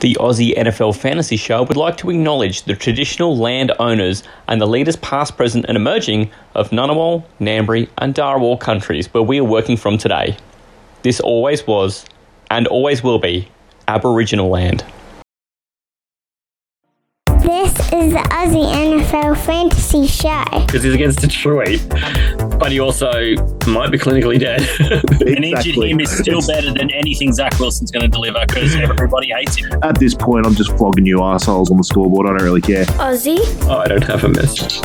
The Aussie NFL Fantasy Show would like to acknowledge the traditional land owners and the leaders past, present, and emerging of Ngunnawal, Ngambri, and Darawal countries where we are working from today. This always was, and always will be, Aboriginal land. This is the Aussie NFL Fantasy Show. Because he's against Detroit, but he also might be clinically dead. An injured him is still better than anything Zach Wilson's going to deliver because everybody hates him. At this point, I'm just flogging you assholes on the scoreboard. I don't really care. Aussie, oh, I don't have a message.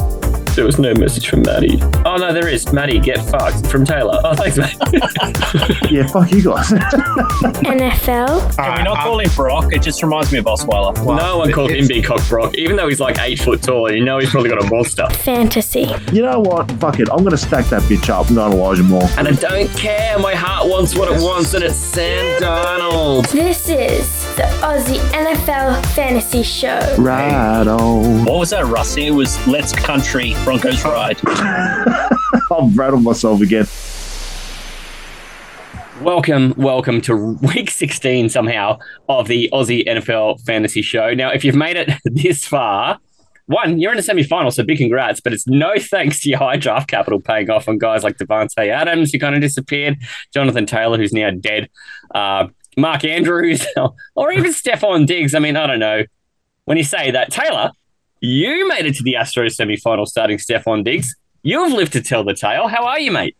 There was no message from Maddie. Oh no, there is. Maddie, get fucked from Taylor. Oh, thanks, mate. Yeah, fuck you guys. NFL, Can we not uh, call him uh, Brock? It just reminds me of Osweiler. no one called him Big Cock Brock, even though he's like eight foot tall. and You know he's probably got a monster. Fantasy. you know what? Fuck it. I'm going to stack that bitch up. I'm going Elijah Moore. And I don't care. My heart wants what it wants, and it's Sam Darnold. This is the Aussie NFL Fantasy Show. Right on. What was that, Rusty? It was Let's Country Broncos Ride. I've rattled myself again. Welcome, welcome to week 16 somehow of the Aussie NFL Fantasy Show. Now, if you've made it this far, one, you're in the semi final, so big congrats, but it's no thanks to your high draft capital paying off on guys like Davante Adams, who kind of disappeared, Jonathan Taylor, who's now dead, uh, Mark Andrews, or even Stefon Diggs. I mean, I don't know. When you say that, Taylor, you made it to the Astros semi final starting Stefon Diggs. You've lived to tell the tale. How are you, mate?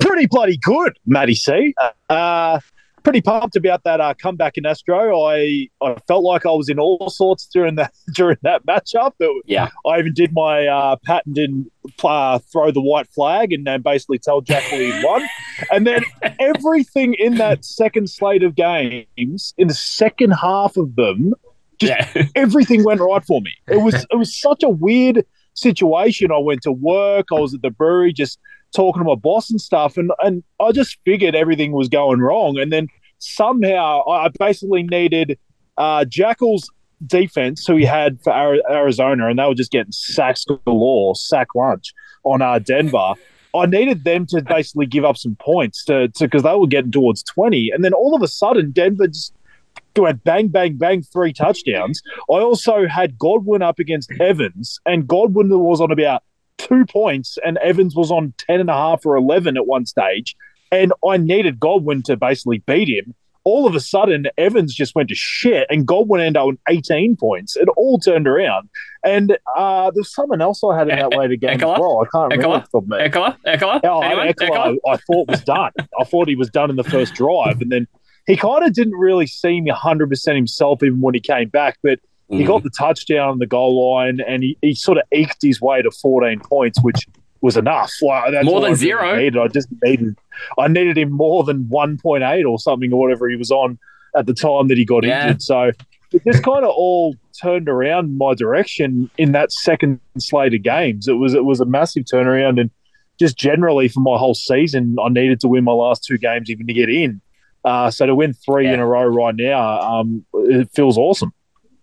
pretty bloody good, Matty C. Uh, pretty pumped about that uh, comeback in Astro. I, I felt like I was in all sorts during that during that matchup. It- Yeah. I even did my uh, patented uh, throw the white flag and then basically tell Jack he won. And then everything in that second slate of games, in the second half of them, Just- yeah. everything went right for me. It was it was such a weird situation. I went to work. I was at the brewery, just talking to my boss and stuff, and and I just figured everything was going wrong. And then somehow I basically needed uh, Jackal's defense, who he had for Ari- Arizona, and they were just getting sacks galore, sack lunch on uh, Denver. I needed them to basically give up some points to because they were getting towards twenty, and then all of a sudden Denver just went bang, bang, bang, three touchdowns. I also had Godwin up against Evans, and Godwin was on about two points, and Evans was on 10 and a half or 11 at one stage. And I needed Godwin to basically beat him. All of a sudden, Evans just went to shit, and Godwin ended up with 18 points. It all turned around. And uh, there's someone else I had in that later game as well. I can't remember. Ekeler? off the top of my head. Ekeler? Oh, Anyone? I thought was done. I thought he was done in the first drive, and then he kind of didn't really seem 100 percent himself even when he came back. But he Mm. got the touchdown on the goal line, and he, he sort of eked his way to 14 points, which was enough. Like, More than I really zero. needed. I just needed I needed him more than 1.8 or something or whatever he was on at the time that he got Yeah. injured. So it just kind of all turned around my direction in that second slate of games. It was it was a massive turnaround, and just generally for my whole season, I needed to win my last two games even to get in. Uh, so to win three Yeah. in a row right now, um, it feels awesome.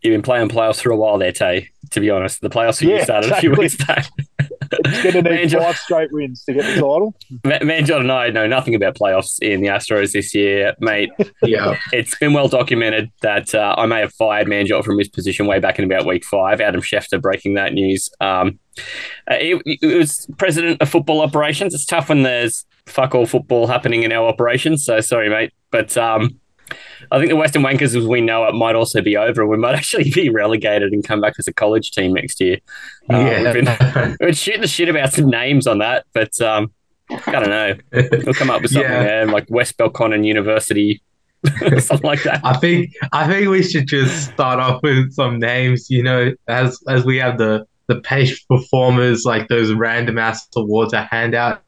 You've been playing playoffs for a while there, Tay, to be honest. The playoffs you Yeah, started a few weeks back. It's going to Man, need John- five straight wins to get the title. Ma- Man, John and I know nothing about playoffs in the Astros this year, mate. Yeah. It's been well documented that uh, I may have fired Manjot from his position way back in about week five. Adam Schefter breaking that news. Um, uh, it, it was president of football operations. It's tough when there's fuck all football happening in our operations. So sorry, mate. But um, I think the Western Wankers, as we know it, might also be over. We might actually be relegated and come back as a college team next year. Uh, we've been, we're shooting the shit about some names on that, but um, I don't know. We'll come up with something Yeah. there, like West Belconnen University, something like that. I think I think we should just start off with some names. You know, as as we have the the page performers like those random ass awards I hand out.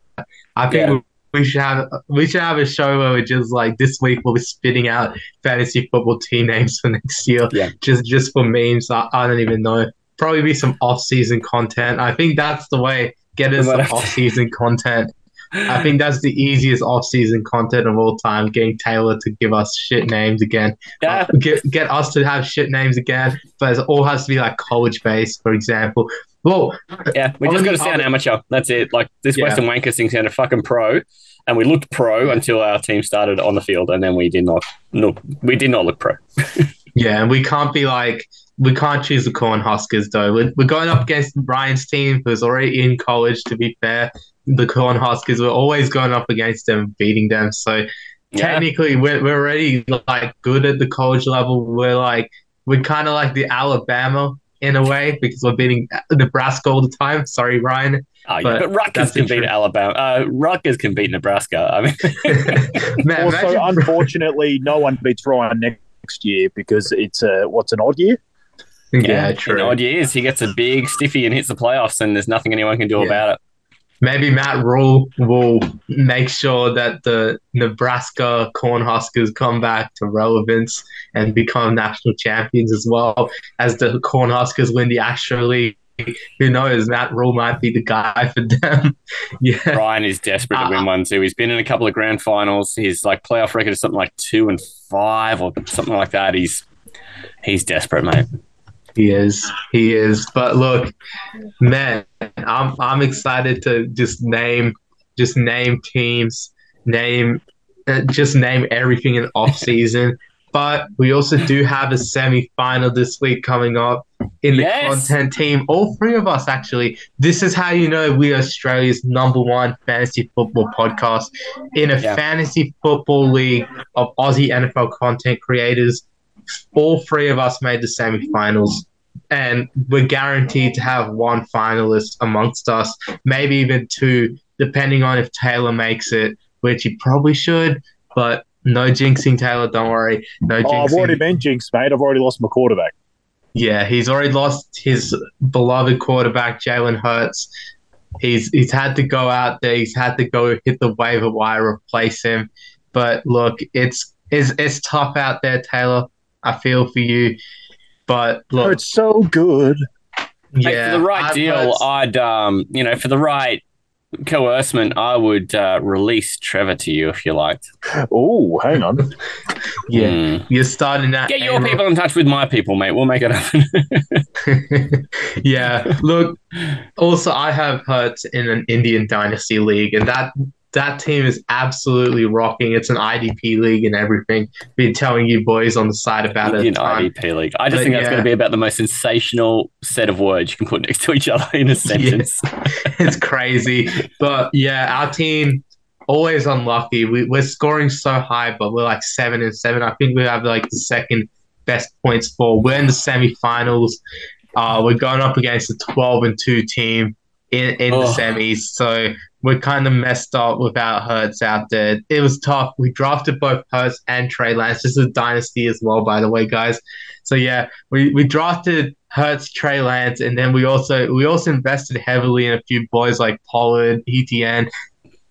I think Yeah. We, should have we should have a show where we're just like this week we'll be spitting out fantasy football team names for next year. Yeah. Just just for memes. I, I don't even know. Probably be some off season content. I think that's the way. Get us some off season content. I think that's the easiest off-season content of all time. Getting Taylor to give us shit names again, Yeah. Uh, get get us to have shit names again, but it all has to be like college-based, for example. Well, Yeah, we just got to sound amateur. That's it. Like this Yeah. Western Wankers thing sounded fucking pro, and we looked pro until our team started on the field, and then we did not. No, we did not look pro. Yeah, and we can't be like we can't choose the Corn Huskers though. We're, we're going up against Ryan's team, who's already in college. To be fair, the Corn Huskers we're always going up against them, beating them. So Yeah. technically, we're we're already like good at the college level. We're like we're kind of like the Alabama in a way because we're beating Nebraska all the time. Sorry, Ryan. Oh, yeah, But but Rutgers can beat. Alabama. Uh, Rutgers can beat Nebraska. I mean, Man, Also, imagine- unfortunately, no one beats Ryan next year because it's a what's an odd year. Yeah, in true. odd years, he gets a big stiffy and hits the playoffs, and there's nothing anyone can do Yeah. about it. Maybe Matt Rhule will make sure that the Nebraska Cornhuskers come back to relevance and become national champions as well as the Cornhuskers win the Astro League. Who knows? Matt Rhule might be the guy for them. yeah. Ryan is desperate to Uh, win one too. He's been in a couple of grand finals. His like playoff record is something like two and five or something like that. He's he's desperate, mate. He is. He is. But look, man, I'm I'm excited to just name just name teams, name uh, just name everything in off season. But we also do have a semi final this week coming up in the Yes. content team. All three of us actually. This is how you know we are Australia's number one fantasy football podcast in a Yeah. fantasy football league of Aussie NFL content creators all three of us made the semi-finals and we're guaranteed to have one finalist amongst us maybe even two depending on if taylor makes it which he probably should but no jinxing taylor don't worry. No Oh, I've already been jinxed, mate. I've already lost my quarterback. yeah he's already lost his beloved quarterback jalen hurts. He's he's had to go out there. He's had to go hit the waiver wire replace him. But look it's it's, it's tough out there taylor i feel for you but look It's so good. Hey, yeah, for the right I've deal, heard- I'd um, you know, for the right coercement, I would uh, release Trevor to you if you liked. Oh, hang on. yeah, Mm. you're starting that. Get your people in touch with my people, mate. We'll make it happen. yeah, look. Also, I have Hurts in an Indian Dynasty league, and that that team is absolutely rocking. It's an IDP league and everything. Been telling you boys on the side about it. a in. IDP league. I just But think that's yeah. going to be about the most sensational set of words you can put next to each other in a sentence. it's crazy. But yeah, our team always unlucky. We, we're scoring so high, but we're like seven and seven. I think we have like the second best points for. We're in the semifinals. Uh, we're going up against a 12 and 2 team in, in the Oh. semis. So we're kind of messed up without Hurts out there. It was tough. We drafted both Hurts and Trey Lance. This is a dynasty as well, by the way, guys. So yeah, we, we drafted Hurts, Trey Lance, and then we also we also invested heavily in a few boys like Pollard, ETN,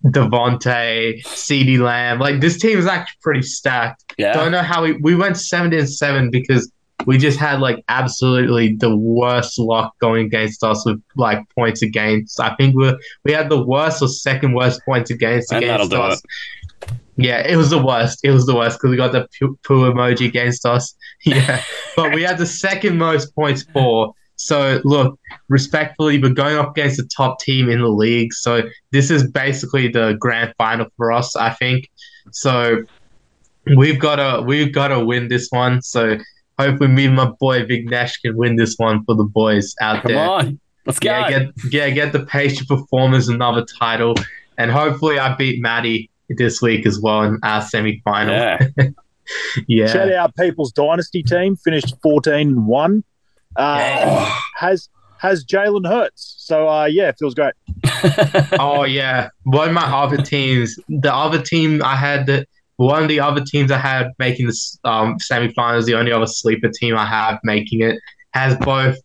Devontae, CeeDee Lamb. Like this team is actually pretty stacked. Yeah. Don't know how we we went seven and seven because we just had like absolutely the worst luck going against us with like points against. I think we we had the worst or second worst points against And against us. Yeah, it was the worst. It was the worst because we got the poo, poo emoji against us. Yeah, but we had the second most points for. So look, respectfully, we're going up against the top team in the league. So this is basically the grand final for us, I think. So we've got to we've got to win this one. So hopefully, me and my boy Big Nash can win this one for the boys out Come there. on. Let's go. Yeah, get yeah, get the patient performers another title, and hopefully I beat Maddie this week as well in our semi final. yeah. Yeah, Shout out People's Dynasty team, finished 14 and 1. Uh, Yeah. Has has Jalen Hurts. So, uh, yeah, feels great. oh yeah, one of my other teams, the other team I had that one of the other teams I had making the um, semifinals, the only other sleeper team I have making it has both.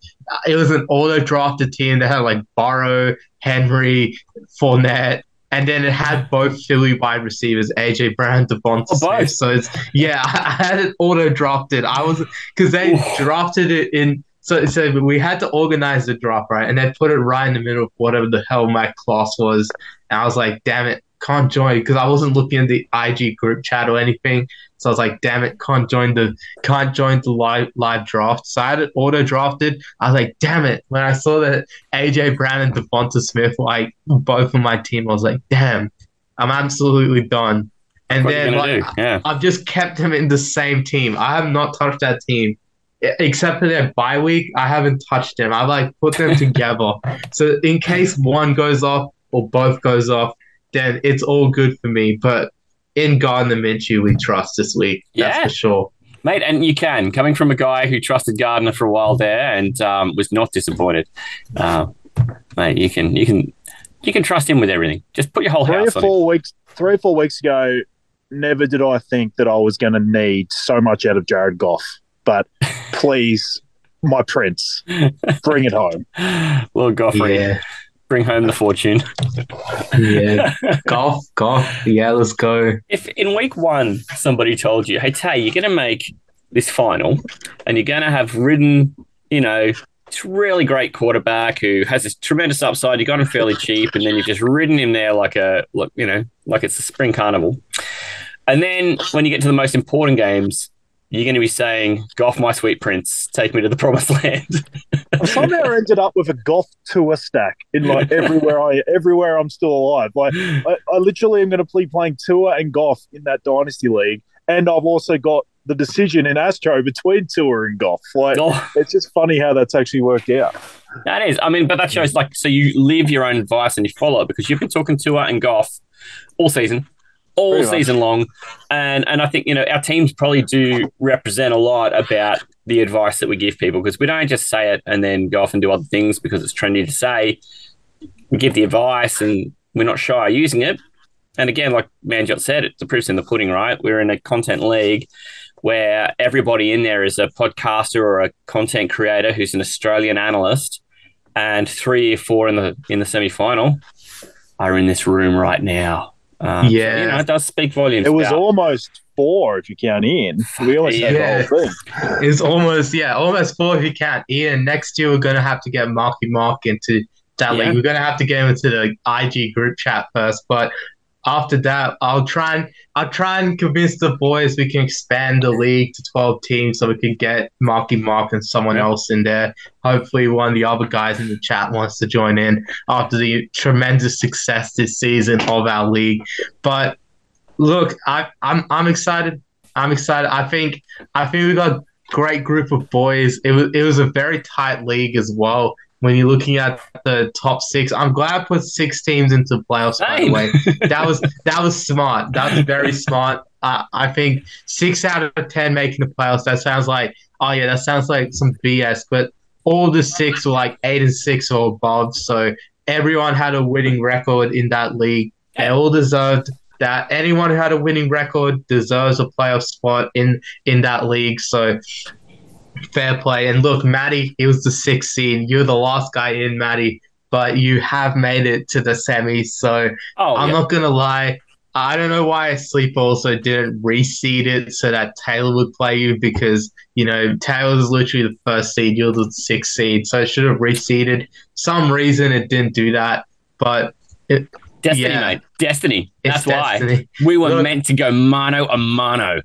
It was an auto drafted team that had like Burrow, Henry, Fournette. And then it had both Philly wide receivers, AJ Brown, Devonta Oh. Smith. So it's yeah, I had it auto drafted. I was because they drafted it in. So so we had to organize the draft right, and they put it right in the middle of whatever the hell my class was, and I was like, damn it, can't join because I wasn't looking at the IG group chat or anything. So I was like, damn it, can't join the can't join the live live draft. So I had it auto drafted. I was like, damn it. When I saw that AJ Brown and Devonta Smith were like both on my team, I was like, damn, I'm absolutely done. And What then like. Yeah. I've just kept him in the same team. I have not touched that team. Except for their bye week, I haven't touched them. I've like put them together. So in case one goes off or both goes off, then it's all good for me. But in Gardner Minshew, we trust this week. That's Yeah. for sure. Mate, and you can coming from a guy who trusted Gardner for a while there and um, was not disappointed. Uh, mate, you can you can you can trust him with everything. Just put your whole Three or house on him. four weeks, three or four weeks ago, never did I think that I was going to need so much out of Jared Goff. But please, my prince, bring it home. Little Goffrey, Yeah, bring home the fortune. yeah. Goff, Goff. Yeah, let's go. If in week one somebody told you, "Hey Tay, you're going to make this final, and you're going to have ridden, you know, this really great quarterback who has this tremendous upside. You got him fairly cheap, and then you've just ridden him there like a, like you know, like it's a spring carnival. And then when you get to the most important games, you're going to be saying, "Goff, my sweet prince, take me to the promised land." I somehow ended up with a Goff Tua stack in like everywhere I everywhere I'm still alive. Like I, I literally am going to be playing Tua and Goff in that dynasty league, and I've also got the decision in Astro between Tua and Goff. Like Oh, it's just funny how that's actually worked out. that is, I mean, but that shows like so you live your own advice and you follow it because you've been talking to her and Goff all season, all Pretty much. season long, and and I think you know our teams probably do represent a lot about the advice that we give people because we don't just say it and then go off and do other things because it's trendy to say. We give the advice and we're not shy using it. And again, like Manjot said, it's the proof's in the pudding, right? We're in a content league where everybody in there is a podcaster or a content creator who's an Australian analyst, and three or four in the in the semi final are in this room right now. Um, so, Yeah. you know, it does speak volumes. It was about- almost four if you count in. We almost had Yeah. the whole thing. It's almost yeah, almost four if you can't. Ian, next year we're gonna have to get Marky Mark into that Yeah. league. We're gonna have to get him into the IG group chat first, but after that, I'll try and I'll try and convince the boys we can expand the league to twelve teams so we can get Marky Mark and someone Yeah. else in there. Hopefully, one of the other guys in the chat wants to join in after the tremendous success this season of our league. But look, I, I'm I'm excited. I'm excited. I think I think we got a great group of boys. It was it was a very tight league as well. When you're looking at the top six, I'm glad I put six teams into playoffs. By the way, that was that was smart. That was very smart. Uh, I think six out of ten making the playoffs. That sounds like oh yeah, that sounds like some BS. But all the six were like eight and six or above. So everyone had a winning record in that league. They all deserved that. Anyone who had a winning record deserves a playoff spot in in that league. So fair play. And look, Matty, he was the sixth seed. You're the last guy in, Matty, but you have made it to the semi. So oh, I'm yeah. not gonna lie. I don't know why Sleep also didn't reseed it so that Taylor would play you because you know Taylor's literally the first seed, you're the sixth seed, so it should have reseeded. Some reason it didn't do that, but Destiny, yeah. mate. Destiny. it's That's why destiny. we were Look- meant to go mano a mano.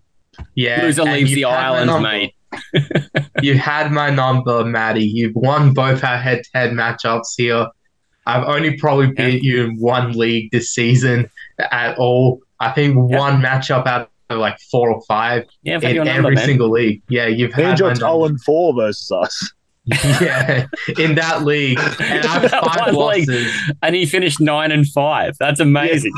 Yeah, Loser leaves the island, mate. You had my number, Maddie. You've won both our head-to-head matchups here. I've only probably beat you in one league this season at all. I think Yeah. one matchup out of like four or five Yeah, I've in number, every man. single league. Yeah, you've had my Manjot's number. 0 4 versus us. yeah, in that league, and I have That five one league. losses. and he finished nine and five. That's amazing.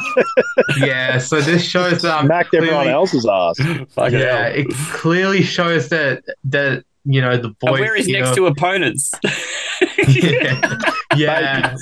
Yeah, so this shows that I'm Smacked everyone else's ass. Fucking Yeah, hell. it clearly shows that that you know the And boys. where is here- next to opponents? yeah, yeah,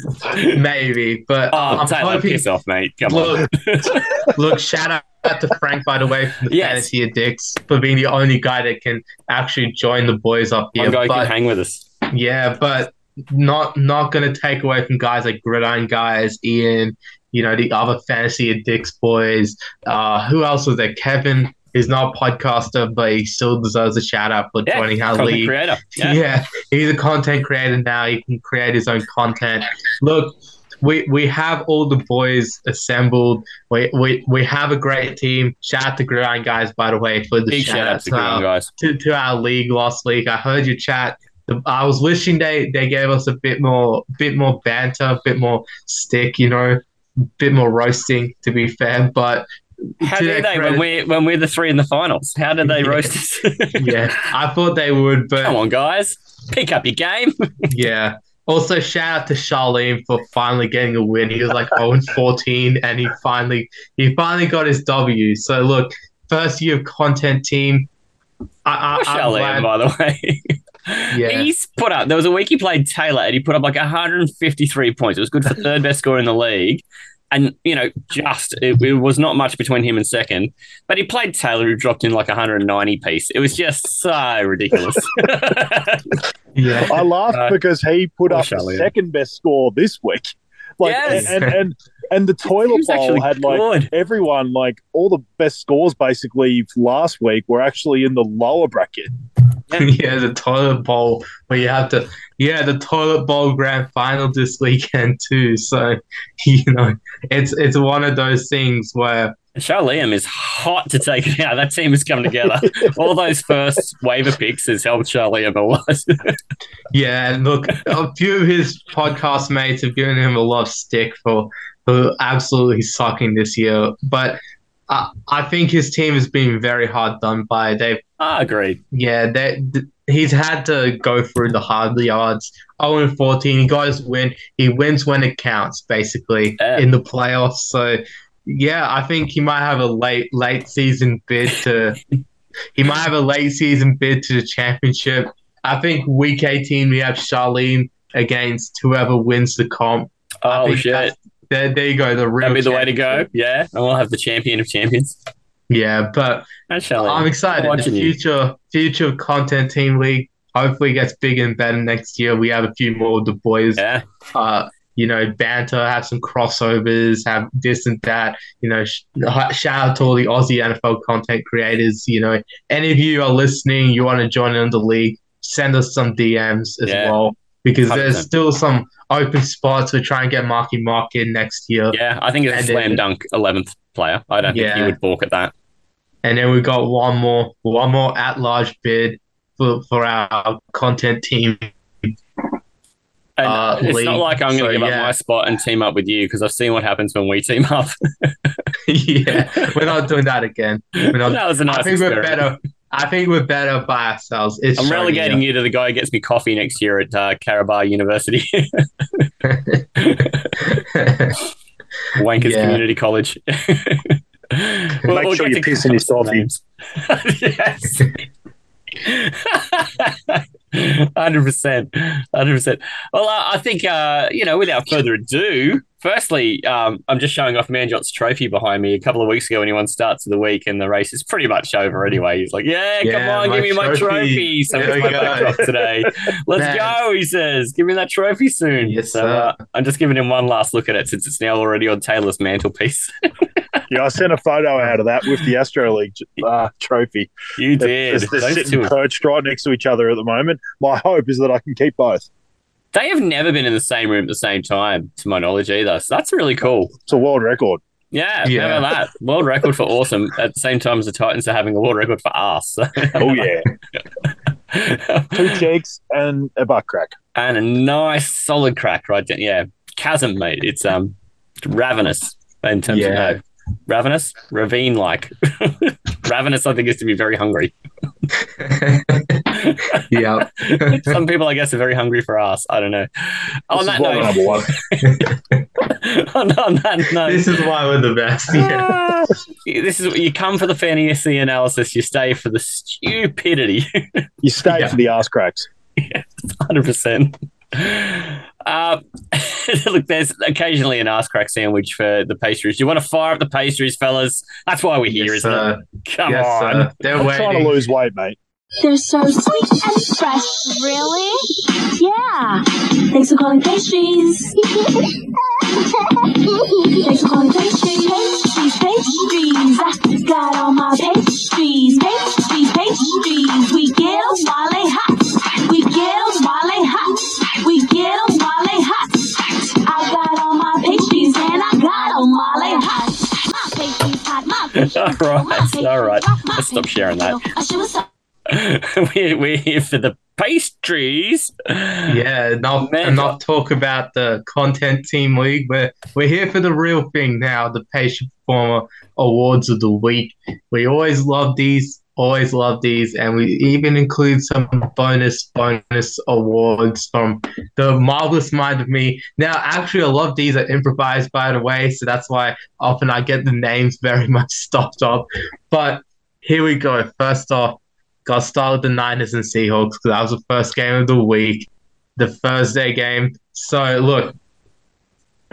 maybe. But oh, I'm Taylor, hoping. piss off, mate. Come on. Look, look, shout out to Frank, by the way, from the Yes. Fantasy Addicts for being the only guy that can actually join the boys up here. One guy but, can hang with us. yeah, but not not going to take away from guys like Gridiron Guys, Ian, you know, the other Fantasy Addicts boys. Uh, who else was there? Kevin is not a podcaster, but he still deserves a shout out for Yeah, joining our league. creator. Yeah. Yeah. he's a content creator now. He can create his own content. Look, we we have all the boys assembled. We we, we have a great team. Shout out to Grind guys, by the way, for the Big shout out to our, guys. to, to our league last week. I heard your chat. I was wishing they, they gave us a bit more bit more banter, a bit more stick, you know, a bit more roasting. To be fair, but How do their they when we're when we're the three in the finals? How did they Yeah. roast us? yeah, I thought they would, but Come on, guys, pick up your game. Yeah. Also, shout out to Charlene for finally getting a win. He was like 0 and 14, and he finally he finally got his W. So look, first year of content team. I, I, I'm Charlene, by the way. Yeah. He's put up. There was a week he played Taylor, and he put up like 153 points. It was good for third best score in the league, and you know, just it, it was not much between him and second. But he played Taylor, who dropped in like 190 piece. It was just so ridiculous. Yeah. I laughed Uh, because he put poor up the second best score this week. Like Yes. and, and and and the toilet bowl had like good. everyone like all the best scores basically last week were actually in the lower bracket. yeah, the toilet bowl where you have to yeah, the toilet bowl grand final this weekend too. So, you know, it's it's one of those things where Charliam is hot to take it out. That team has come together. All those first waiver picks has helped Charliam a lot. Yeah, and look, a few of his podcast mates have given him a lot of stick for, for absolutely sucking this year. But I, I think his team has been very hard done by. They've, ah, I agree. yeah, they, th- he's had to go through the hard yards. 0 and 14, he got his win. He wins when it counts, basically, Yeah. in the playoffs. So, yeah, I think he might have a late late season bid to. he might have a late season bid to the championship. I think week 18 we have Charlene against whoever wins the comp. Oh shit! There, there you go. The real That'd be the way to go. Yeah, and we'll have the champion of champions. Yeah, but. I'm excited. The watching you. future future content team league hopefully gets bigger and better next year. We have a few more of the boys. Yeah, Uh, you know, banter, have some crossovers, have this and that. You know, sh- shout out to all the Aussie NFL content creators. You know, any of you are listening, you want to join in the league, send us some DMs as Yeah. well because there's 100%. still some open spots. We're trying to get Marky Mark in next year. yeah. I think it's a slam then- dunk eleventh player. I don't think he would balk at that. And then we've got one more, one more at large bid for, for our content team. And Uh, it's league, not like I'm going to so, give yeah. up my spot and team up with you because I've seen what happens when we team up. yeah, we're not doing that again. We're not, that was a nice I think we're better. I think we're better by ourselves. It's I'm relegating you to the guy who gets me coffee next year at uh, Carabao University, Wankers Yeah. Community College. We'll- Make we'll sure get you to piss in his some coffee. names. yes. Hundred percent, hundred percent. Well, uh, I think uh, you know, without further ado, firstly, um, I'm just showing off Manjot's trophy behind me. A couple of weeks ago, when he won starts of the week, and the race is pretty much over anyway. He's like, "Yeah, come on, give me my trophy. trophy." So There it's my go. backdrop today. Let's Man. go, he says. Give me that trophy soon. Yes, so sir. uh, I'm just giving him one last look at it since it's now already on Taylor's mantelpiece. Yeah, I sent a photo out of that with the Astro League uh, trophy. you They're, did. they're sitting two perched right next to each other at the moment. My hope is that I can keep both. They have never been in the same room at the same time, to my knowledge, either. So that's really cool. It's a world record. Yeah, Yeah. how about that? World record for awesome at the same time as the Titans are having a world record for us. Oh yeah, two cheeks and a butt crack. and a nice solid crack right down. Yeah, chasm, mate. It's um ravenous in terms Yeah. of no, ravenous, ravine like. ravenous, I think, is to be very hungry. yeah. Some people, I guess, are very hungry for us. I don't know. On This that is one note, number one. on, on that note, This is why we're the best. Yeah. Ah, this is you come for the fantasy analysis, you stay for the stupidity. You stay Yeah. for the ass cracks. Hundred percent. Uh, look, there's occasionally an ass crack sandwich for the pastries. Do You want to fire up the pastries, fellas? That's why we're here, Yes, isn't sir. it? Come yes, on. sir. They're I'm trying to lose weight, mate. They're so sweet and fresh. Really? Yeah. Thanks for calling pastries. Thanks for calling pastries. Pastries, pastries. I got all my pastries. Pastries, pastries. We get them while they hot. We get them while they hot. We get them while they hot. I got all my pastries and I got them while they hot. My pastries hot. My pastries hot. all right. All right. Let's stop sharing that. we're, we're here for the pastries. Yeah, not and not talk about the content team league. We're we're here for the real thing now, the patient performer awards of the week. We always love these, always love these, and we even include some bonus bonus awards from the marvelous mind of me. Now, actually, a lot of these are improvised, by the way, so that's why often I get the names very much stopped up. But here we go. First off, got to start with the Niners and Seahawks because that was the first game of the week, the Thursday game. So look,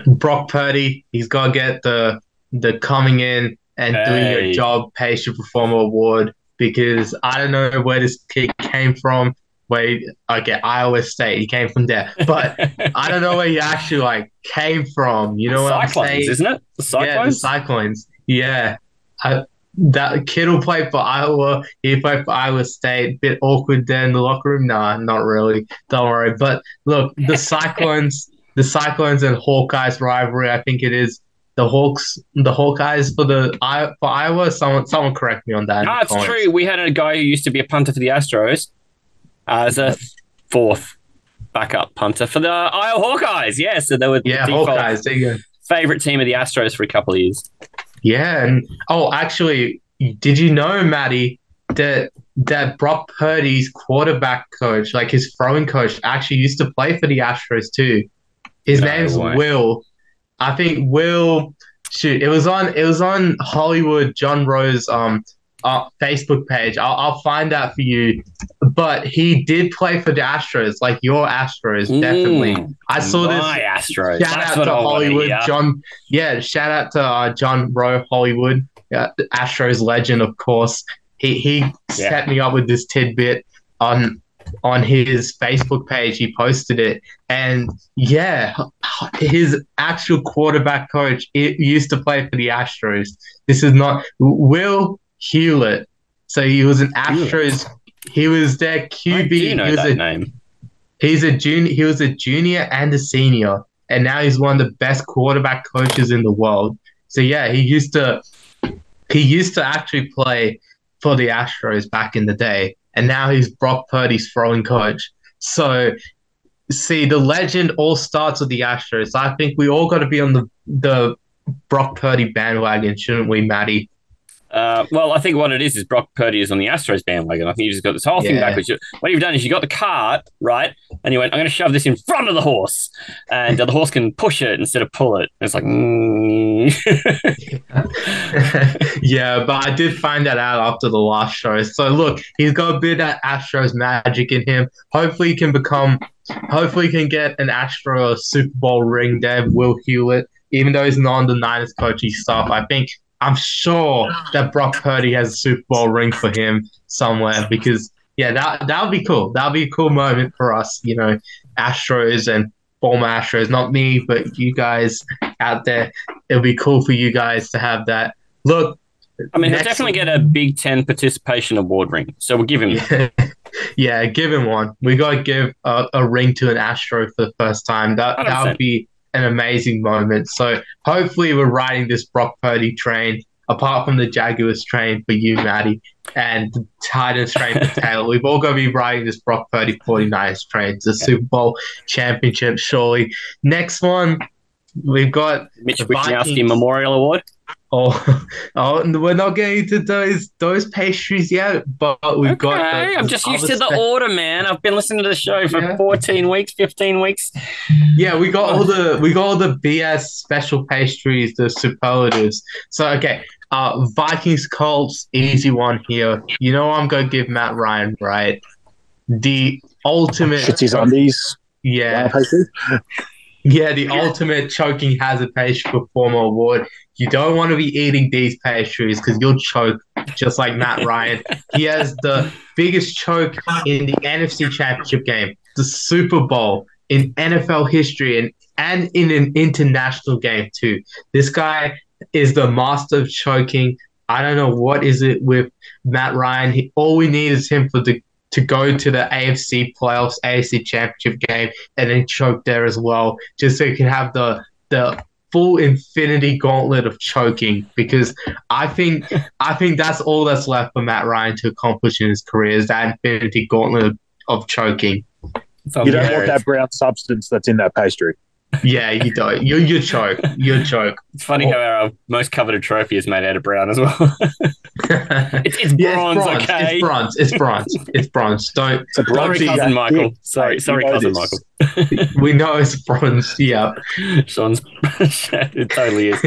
Brock Purdy, he's got to get the the coming in and doing your job patient performer award because I don't know where this kid came from. Where he- okay, Iowa State, he came from there, but I don't know where he actually like came from. You know what I'm saying? isn't it? The Yeah, the Cyclones. Cyclones. Yeah. I, that kid will play for Iowa. He played for Iowa State. Bit awkward there in the locker room. Nah, not really. Don't worry. But look, the Cyclones, the Cyclones and Hawkeyes rivalry. I think it is the Hawks, the Hawkeyes for the for Iowa. Someone, someone correct me on that. in No, it's comments. true. We had a guy who used to be a punter for the Astros as a fourth backup punter for the Iowa Hawkeyes. Yeah, so they were the Yeah, Hawkeyes. There you go. favorite team of the Astros for a couple of years. Yeah, and oh, actually, did you know, Maddie, that that Brock Purdy's quarterback coach, like his throwing coach, actually used to play for the Astros too. His No name's way. Will. I think Will. Shoot, it was on. It was on Hollywood John Rose um uh, Facebook page. I'll, I'll find that for you. But he did play for the Astros, like your Astros, definitely. Mm, I saw this. My Astros. Shout That's out to I Hollywood. John. Yeah, shout out to uh, John Rowe, Hollywood, uh, Astros legend, of course. He he set me up with this tidbit on on his Facebook page. He posted it, and yeah, his actual quarterback coach it used to play for the Astros. This is not Will Hewlett. So he was an Astros. He was their QB. he was that a name. He's a junior. He was a junior and a senior, and now he's one of the best quarterback coaches in the world. So yeah, he used to he used to actually play for the Astros back in the day, and now he's Brock Purdy's throwing coach. So see, the legend all starts with the Astros. I think we all got to be on the the Brock Purdy bandwagon, shouldn't we, Maddie? Uh, well, I think what it is is Brock Purdy is on the Astros bandwagon. I think you just got this whole thing Yeah. backwards. What you've done is you got the cart, right? And you went, I'm going to shove this in front of the horse. And uh, the horse can push it instead of pull it. And it's like, mm. yeah, but I did find that out after the last show. So look, he's got a bit of Astros magic in him. Hopefully, he can become. Hopefully, he can get an Astro Super Bowl ring there. Will Hewlett, even though he's not on the Niners coaching staff, I think I'm sure that Brock Purdy has a Super Bowl ring for him somewhere because yeah, that that would be cool. That would be a cool moment for us, you know, Astros and former Astros, not me, but you guys out there. It'll be cool for you guys to have that. Look, I mean, he'll definitely get a Big Ten participation award ring. So we'll give him yeah, yeah, give him one. We got to give a, a ring to an Astro for the first time. That that 100%. would be an amazing moment. So hopefully, we're riding this Brock Purdy train. Apart from the Jaguars train for you, Maddie, and the Titans train for Taylor, we've all got to be riding this Brock Purdy 49ers train. It's the Super Bowl championship, surely. Next one, we've got Mitch Wishnowsky. Memorial Award. Oh, oh, and we're not getting to those those pastries yet, but we've got. Okay, the- I'm just used to the spe- order, man. I've been listening to the show for Yeah. 14 weeks, 15 weeks. Yeah, we got all the we got all the BS special pastries, the superlatives. So okay, uh, Vikings Colts, easy one here. You know I'm gonna give Matt Ryan right. The ultimate, Shits his undies. yeah, pastry. yeah, the ultimate choking hazard pastry performer award. You don't want to be eating these pastries because you'll choke just like Matt Ryan. He has the biggest choke in the NFC Championship game, the Super Bowl in NFL history, and and in an international game too. This guy is the master of choking. I don't know what is it with Matt Ryan. He, all we need is him for the to go to the AFC playoffs, AFC Championship game, and then choke there as well, just so he can have the the full infinity gauntlet of choking because I think I think that's all that's left for Matt Ryan to accomplish in his career is that infinity gauntlet of, choking. You don't want that brown substance that's in that pastry. Yeah, you don't. You you choke. You choke. It's funny how our most coveted trophy is made out of brown as well. it's, it's Yeah, bronze, it's bronze. okay? It's bronze. It's bronze. It's bronze. Don't. It's a Sorry, cousin that Michael. Sorry, sorry, you know cousin. Michael. We know it's bronze. Yeah. Sean's it totally is.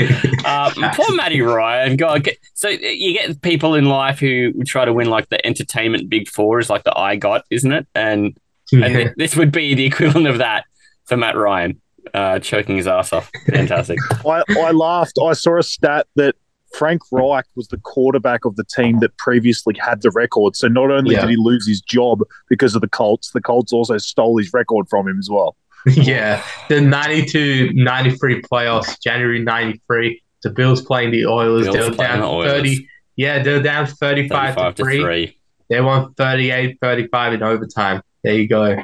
Uh, poor Matty Ryan. God, get, so you get people in life who try to win like the entertainment big four is like the I got, isn't it? And and Yeah. this would be the equivalent of that for Matt Ryan, uh, choking his ass off. Fantastic. I, I laughed. I saw a stat that Frank Reich was the quarterback of the team that previously had the record. So not only Yeah. did he lose his job because of the Colts, the Colts also stole his record from him as well. yeah. The 92 93 playoffs, January 93. The Bills playing the Oilers. Bills they were down the 30. Yeah, they were down 35, 35 to to 3. three. They won 38 35 in overtime. There you go.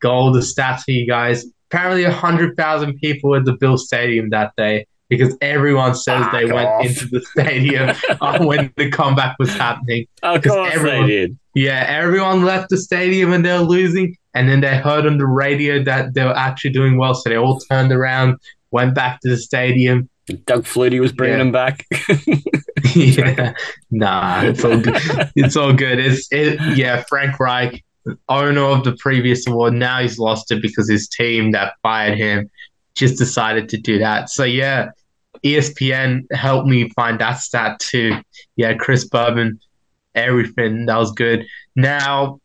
Got all the stats for you guys. Apparently, 100,000 people at the Bill Stadium that day because everyone says they Fuck went into the stadium uh, when the comeback was happening. Of 'Cause course everyone- they did. Yeah, everyone left the stadium and they were losing, and then they heard on the radio that they were actually doing well, so they all turned around, went back to the stadium. Doug Flutie was bringing Yeah. them back. yeah, nah, it's all good. It's all good. It's it. Yeah, Frank Reich, owner of the previous award, now he's lost it because his team that fired him just decided to do that. So yeah, ESPN helped me find that stat too. Yeah, Chris Bourbon, everything that was good. Now,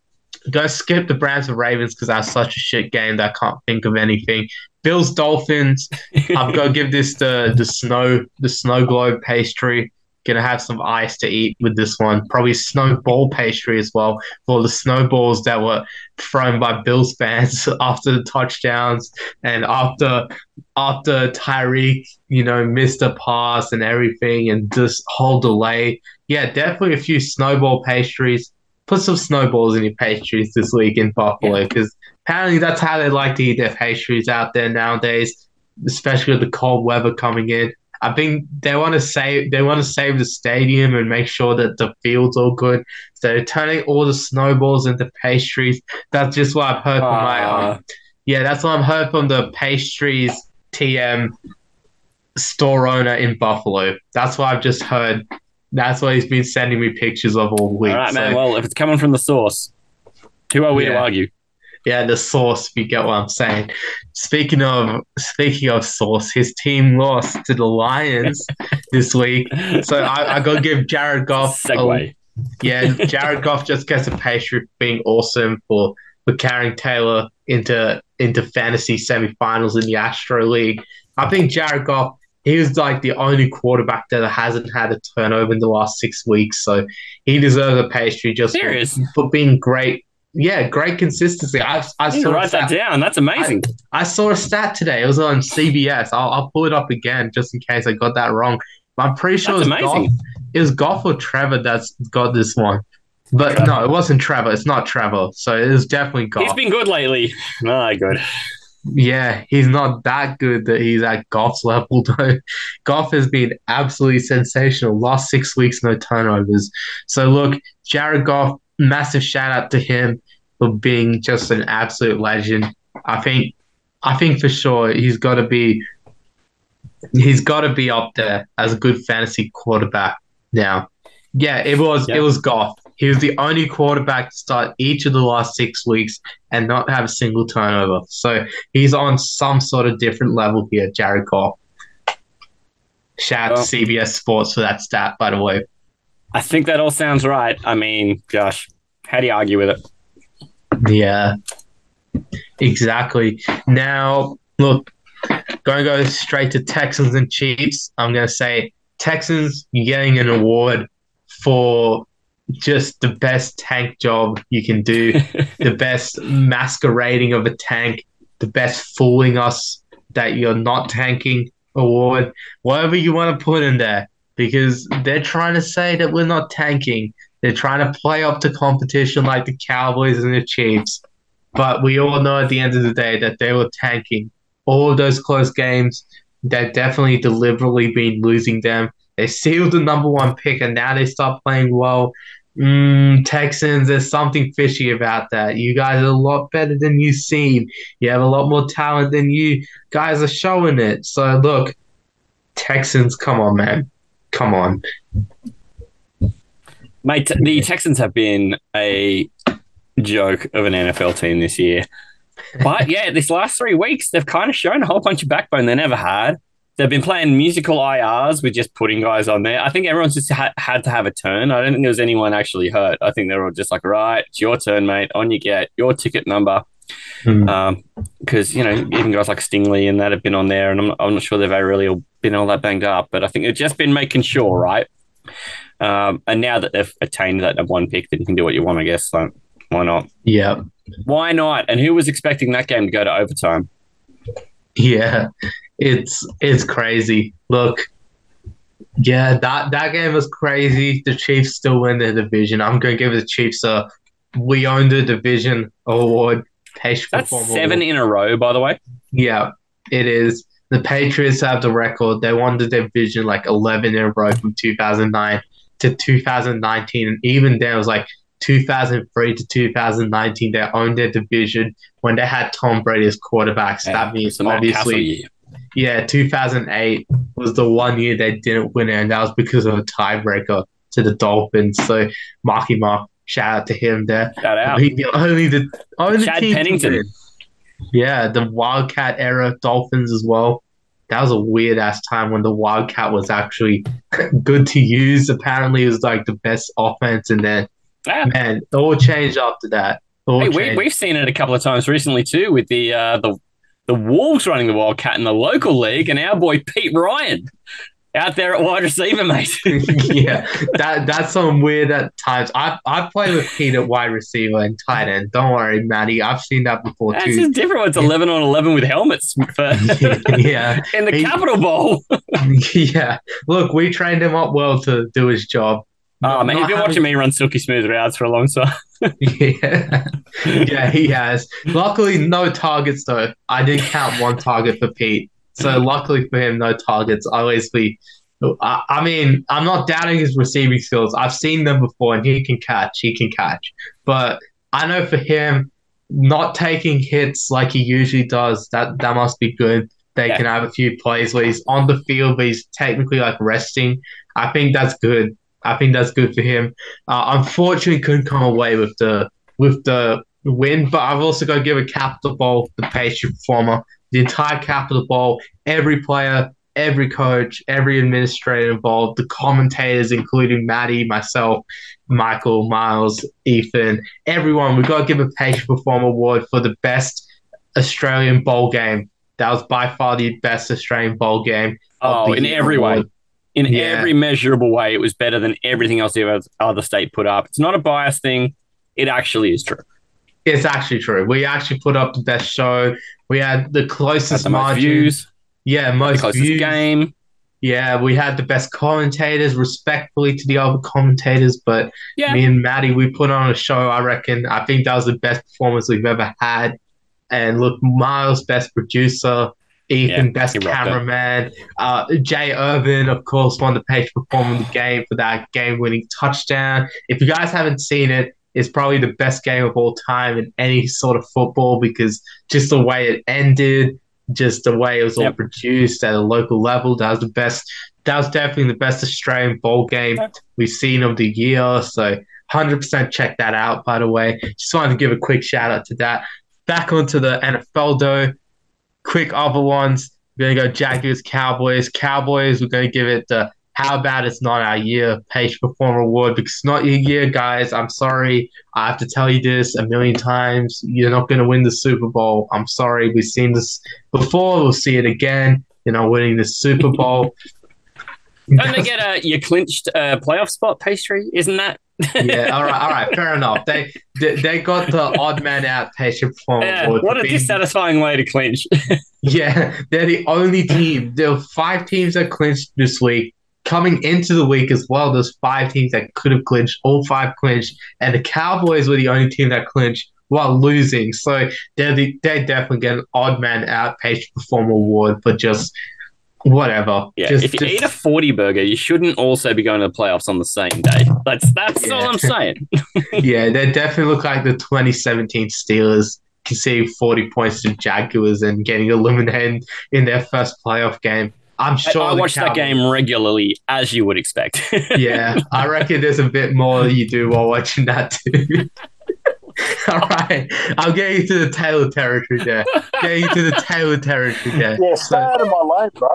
go skip the Browns and Ravens because that's such a shit game that I can't think of anything. Bills Dolphins. I've got to give this the the snow the snow globe pastry. Gonna have some ice to eat with this one. Probably snowball pastry as well for the snowballs that were thrown by Bills fans after the touchdowns and after after Tyreek, you know, missed a pass and everything and this whole delay. Yeah, definitely a few snowball pastries. Put some snowballs in your pastries this week in Buffalo because apparently that's how they like to eat their pastries out there nowadays, especially with the cold weather coming in. I think they want to save they want to save the stadium and make sure that the field's all good. So they're turning all the snowballs into pastries. That's just what I've heard from my um, yeah, that's what I've heard from the pastries TM store owner in Buffalo. That's what I've just heard. That's what he's been sending me pictures of all week. All right, man. Well, if it's coming from the source, who are we to argue? Yeah, the source. If you get what I'm saying. Speaking of speaking of source, his team lost to the Lions this week. So I, I got to give Jared Goff. a- yeah, Jared Goff just gets a pastry for being awesome for for carrying Taylor into into fantasy semifinals in the Astro League. I think Jared Goff. He was like the only quarterback that hasn't had a turnover in the last six weeks, so he deserves a pastry just for, for being great. Yeah, great consistency. I, I saw to write that down. That's amazing. I saw a stat today. It was on CBS. I'll, I'll pull it up again just in case I got that wrong. But I'm pretty sure That's it was, Goff, it was Goff or Trevor that's got this one. But no, it wasn't Trevor. It's not Trevor. So it was definitely He's been good lately. No, good. yeah, he's not that good that he's at Goff's level, though. Goff has been absolutely sensational. Last six weeks, no turnovers. So look, Jared Goff, massive shout out to him for being just an absolute legend. I think, I think for sure he's got to be, he's got to be up there as a good fantasy quarterback now. Yeah, it was Yeah. it was Goff. He was the only quarterback to start each of the last six weeks and not have a single turnover. So he's on some sort of different level here, Jared Goff. Shout out Well- to CBS Sports for that stat, by the way. I think that all sounds right. I mean, gosh, how do you argue with it? Yeah, exactly. Now, look, going to go straight to Texans and Chiefs. I'm going to say Texans, you're getting an award for just the best tank job you can do, the best masquerading of a tank, the best fooling us that you're not tanking award, whatever you want to put in there, because they're trying to say that we're not tanking. They're trying to play up to competition like the Cowboys and the Chiefs. But we all know at the end of the day that they were tanking all those close games. They've definitely deliberately been losing them. They sealed the number one pick, and now they start playing well. Mm, Texans, there's something fishy about that. You guys are a lot better than you seem. You have a lot more talent than you guys are showing it. So look, Texans, come on, man, come on. Mate, the Texans have been a joke of an NFL team this year. But yeah, this last three weeks, they've kind of shown a whole bunch of backbone they never had. They've been playing musical IRs with just putting guys on there. I think everyone's just ha- had to have a turn. I don't think there was anyone actually hurt. I think they're all just like, right, it's your turn, mate. On you get your ticket number. Hmm. Because, you know, even guys like Stingley and that have been on there, and I'm, I'm not sure they've ever really been all that banged up. But I think they've just been making sure, right? Um, and now that they've attained that one pick, then you can do what you want, I guess. So why not? Yeah, Why not? And who was expecting that game to go to overtime? yeah, it's it's crazy. Look, yeah, that that game was crazy. The Chiefs still win the division. I'm going to give the Chiefs a we own the division award. Patient That's performer seven in a row, by the way. Yeah, it is. The Patriots have the record. They won the division like 11 in a row from 2009 to 2019. And even then, it was like 2003 to 2019. They owned their division when they had Tom Brady as quarterback. So that means It's the Matt Cassel obviously, yeah, 2008 was the one year they didn't win it. And that was because of a tiebreaker to the Dolphins. So, Marky Mark, shout out to him there. Shout out. He- the- only the only Chad team Pennington. Yeah, the Wildcat era Dolphins as well. That was a weird ass time when the Wildcat was actually good to use. Apparently, it was like the best offense, and then Yeah. man, it all changed after that. All Hey, we, we've seen it a couple of times recently too, with the uh, the the Wolves running the Wildcat in the local league, and our boy Pete Ryan out there at wide receiver, mate. yeah, that that's some weird at times. I I play with Pete at wide receiver and tight end. Don't worry, Matty. I've seen that before That's too. just different. It's eleven on eleven with helmets for yeah, in the He- Capital Bowl. yeah. Look, we trained him up well to do his job. Oh man, you've been having- watching me run silky smooth routes for a long time. yeah. yeah, he has. Luckily, no targets though. I did count one target for Pete, so luckily for him, no targets. Obviously, I, I mean, I'm not doubting his receiving skills. I've seen them before, and he can catch. He can catch. But I know for him, not taking hits like he usually does, that that must be good. They Yeah. can have a few plays where he's on the field, but he's technically like resting. I think that's good. I think that's good for him. Uh, unfortunately, couldn't come away with the with the win, but I've also got to give a capital ball the Patriot performer. The entire capital bowl, every player, every coach, every administrator involved, the commentators, including Maddie, myself, Michael, Miles, Ethan, everyone. We've got to give a Patriot performer award for the best Australian bowl game. That was by far the best Australian bowl game. Oh, in every way. In Yeah. every measurable way, it was better than everything else the other- other state put up. It's not a bias thing. It actually is true. It's actually true. We actually put up the best show. We had the closest the margin. views, Yeah, the most closest views. game. Yeah, we had the best commentators, respectfully to the other commentators. But Yeah. me and Maddie, we put on a show. I reckon. I think that was the best performance we've ever had. And look, Miles, best producer. Ethan, Yeah, best he rocked it. cameraman. Uh, Jay Irvin, of course, won the page performer of the game for that game-winning touchdown. If you guys haven't seen it, it's probably the best game of all time in any sort of football because just the way it ended, just the way it was all Yep. produced at a local level, that was the best. That was definitely the best Australian bowl game we've seen of the year. So 100% check that out, by the way. Just wanted to give a quick shout out to that. Back onto the NFL, though. Quick other ones. We're going to go Jaguars, Cowboys. Cowboys, we're going to give it the How About It's Not Our Year Page Performer Award because it's not your year, guys. I'm sorry. I have to tell you this a million times. You're not going to win the Super Bowl. I'm sorry. We've seen this before. We'll see it again. You're not winning the Super Bowl. Don't they get a your clinched uh, playoff spot pastry? Isn't that? yeah, all right, all right, fair enough. They they, they got the odd man out patient performer Yeah, award. what a dissatisfying way to clinch. Yeah, they're the only team. There were five teams that clinched this week. Coming into the week as well, there's five teams that could have clinched. All five clinched, and the Cowboys were the only team that clinched while losing. So they're the, they definitely get an odd man out patient performer award for just whatever. Yeah, Just- if you just- eat a 40 burger, you shouldn't also be going to the playoffs on the same day. That's that's all I'm saying. yeah, they definitely look like the 2017 Steelers conceding 40 points to Jaguars and getting eliminated in their first playoff game. I'm sure I the watch that game regularly, as you would expect. yeah, I reckon there's a bit more you do while watching that too. All right, I'm getting to the Taylor territory there. Getting to the Taylor territory there. Yeah, stay out of my lane, bro.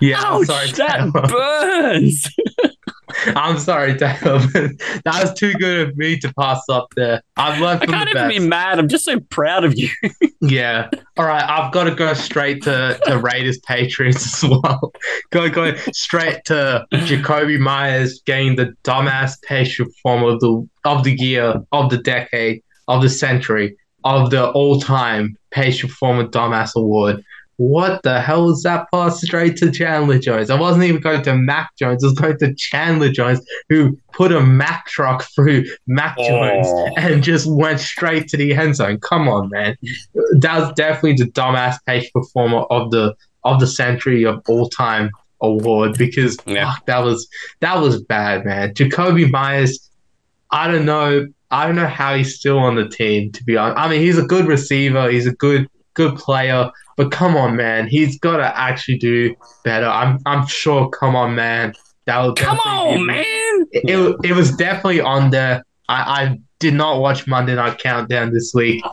Yeah, I'm Ouch, sorry, that Taylor. burns. I'm sorry, Taylor. that was too good of me to pass up there. I've learned I can't the even best. be mad. I'm just so proud of you. Yeah. All right. I've got to go straight to, to Raiders Patriots as well. go go straight to Jakobi Meyers getting the dumbass patient form of the of the year, of the decade, of the century, of the all time patient form of dumbass award. What the hell was that pass straight to Chandler Jones? I wasn't even going to Mac Jones. I was going to Chandler Jones, who put a Mac truck through Mac oh. Jones Oh. and just went straight to the end zone. Come on, man. That was definitely the dumbass page performer of the of the century of all time award because Yeah. fuck, that was that was bad, man. Jakobi Meyers, I don't know. I don't know how he's still on the team, to be honest. I mean, he's a good receiver, he's a good good player, but come on, man, he's got to actually do better. I'm I'm sure. Come on, man. That will Come on, man. it, it, it was definitely on there. I, I did not watch Monday Night Countdown this week.